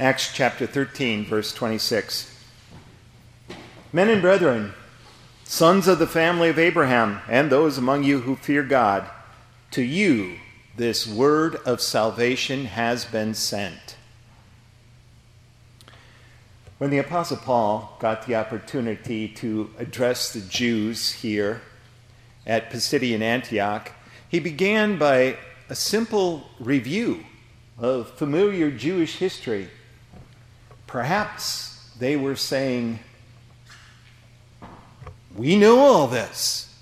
Acts chapter 13, verse 26. Men and brethren, sons of the family of Abraham, and those among you who fear God, to you this word of salvation has been sent. When the Apostle Paul got the opportunity to address the Jews here at Pisidian Antioch, he began by a simple review of familiar Jewish history. Perhaps they were saying, We know all this.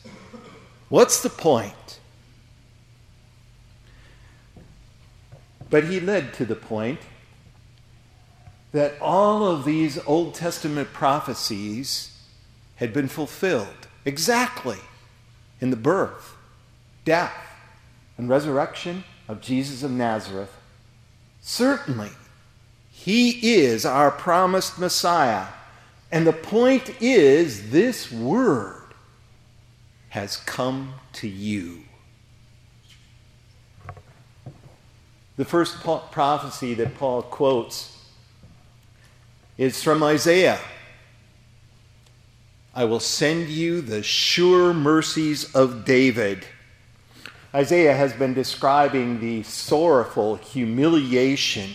What's the point? But he led to the point that all of these Old Testament prophecies had been fulfilled exactly in the birth, death, and resurrection of Jesus of Nazareth. Certainly, he is our promised Messiah. And the point is, this word has come to you. The first prophecy that Paul quotes is from Isaiah. I will send you the sure mercies of David. Isaiah has been describing the sorrowful humiliation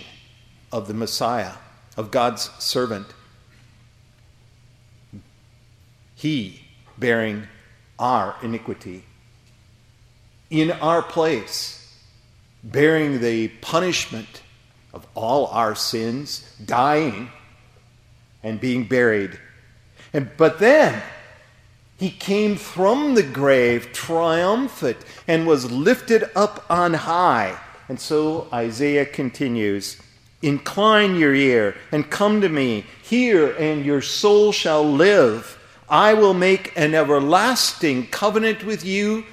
of the Messiah, of God's servant. He bearing our iniquity in our place, bearing the punishment of all our sins, dying and being buried. And, but then he came from the grave triumphant and was lifted up on high. And so Isaiah continues Incline your ear and come to me. Hear, and your soul shall live. I will make an everlasting covenant with you,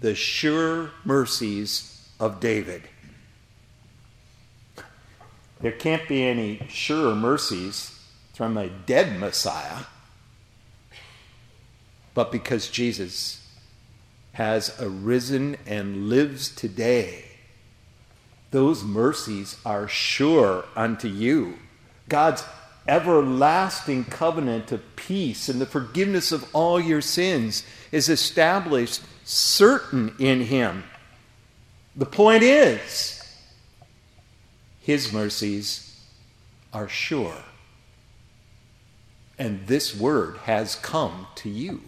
the sure mercies of David. There can't be any sure mercies from a dead Messiah, but because Jesus has arisen and lives today. Those mercies are sure unto you. God's everlasting covenant of peace and the forgiveness of all your sins is established certain in Him. The point is, His mercies are sure and this word has come to you.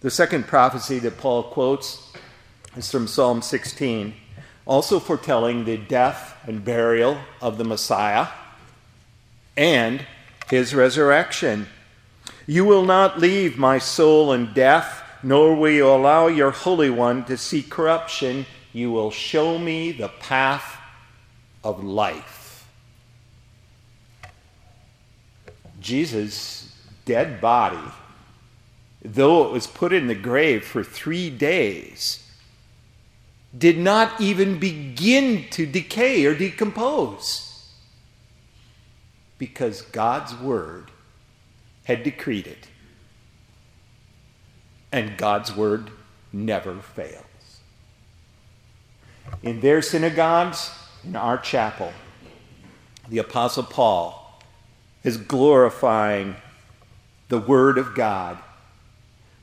The second prophecy that Paul quotes is from Psalm 16, also foretelling the death and burial of the Messiah and his resurrection. You will not leave my soul in death, nor will you allow your Holy One to see corruption. You will show me the path of life. Jesus' dead body, though it was put in the grave for three days, did not even begin to decay or decompose because God's word had decreed it. And God's word never fails. In their synagogues, in our chapel, the Apostle Paul is glorifying the Word of God,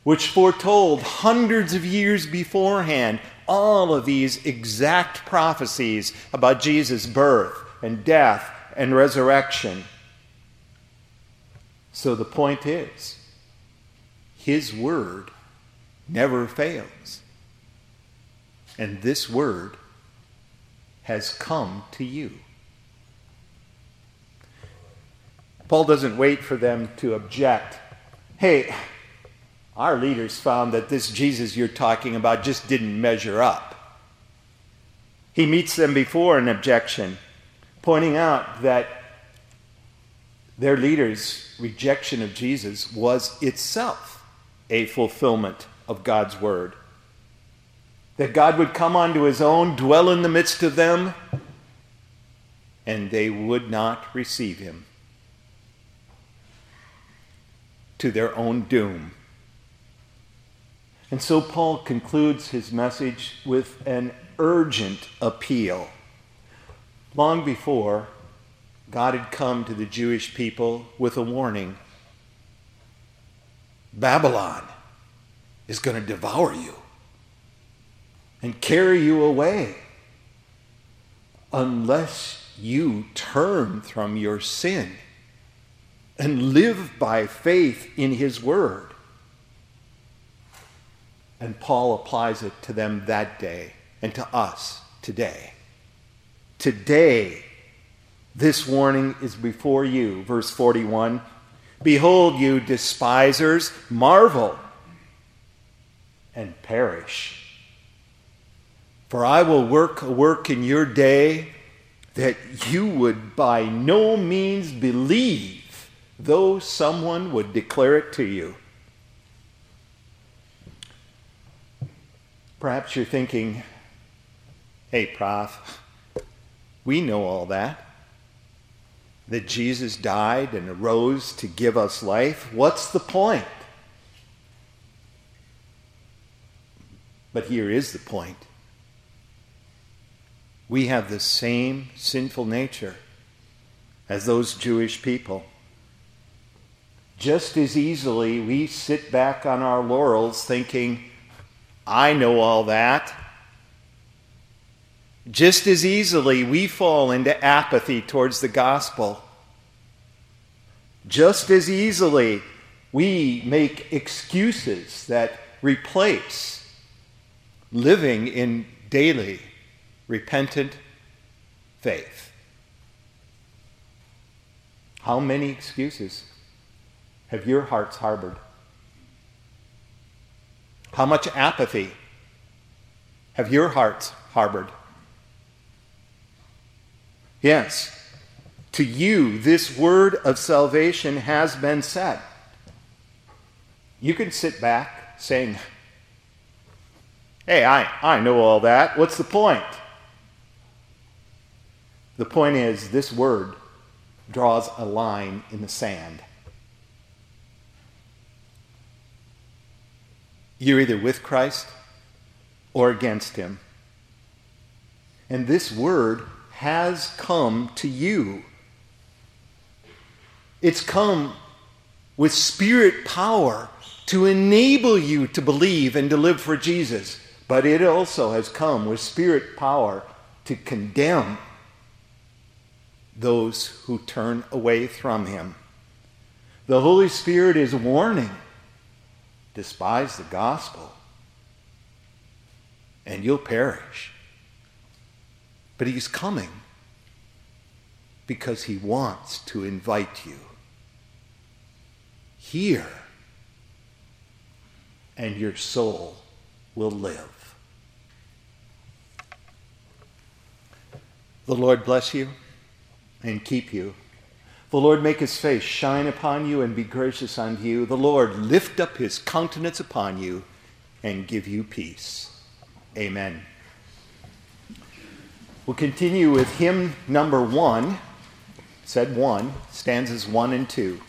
which foretold hundreds of years beforehand all of these exact prophecies about Jesus' birth and death and resurrection. So the point is, His Word never fails. And this Word has come to you. Paul doesn't wait for them to object. Hey, our leaders found that this Jesus you're talking about just didn't measure up. He meets them before an objection, pointing out that their leaders' rejection of Jesus was itself a fulfillment of God's word. That God would come unto his own, dwell in the midst of them, and they would not receive him. to their own doom. And so Paul concludes his message with an urgent appeal. Long before, God had come to the Jewish people with a warning Babylon is going to devour you and carry you away unless you turn from your sin and live by faith in His Word. And Paul applies it to them that day and to us today. Today, this warning is before you. Verse 41 Behold, you despisers, marvel and perish. For I will work a work in your day that you would by no means believe, though someone would declare it to you. Perhaps you're thinking, hey, Prof, we know all that. That Jesus died and arose to give us life. What's the point? But here is the point. We have the same sinful nature as those Jewish people. Just as easily, we sit back on our laurels thinking, I know all that. Just as easily, we fall into apathy towards the gospel. Just as easily, we make excuses that replace living in daily repentant faith. How many excuses have your hearts harbored? How much apathy have your hearts harbored? Yes, to you, this word of salvation has been said. You can sit back saying, Hey, I, I know all that. What's the point? The point is, this word draws a line in the sand. You're either with Christ or against him. And this word has come to you. It's come with spirit power to enable you to believe and to live for Jesus. But it also has come with spirit power to condemn those who turn away from him. The Holy Spirit is warning despise the gospel and you'll perish. But he's coming because he wants to invite you. Here, and your soul will live. The Lord bless you and keep you. The Lord make his face shine upon you and be gracious unto you. The Lord lift up his countenance upon you and give you peace. Amen. We'll continue with hymn number one, said one, stanzas one and two.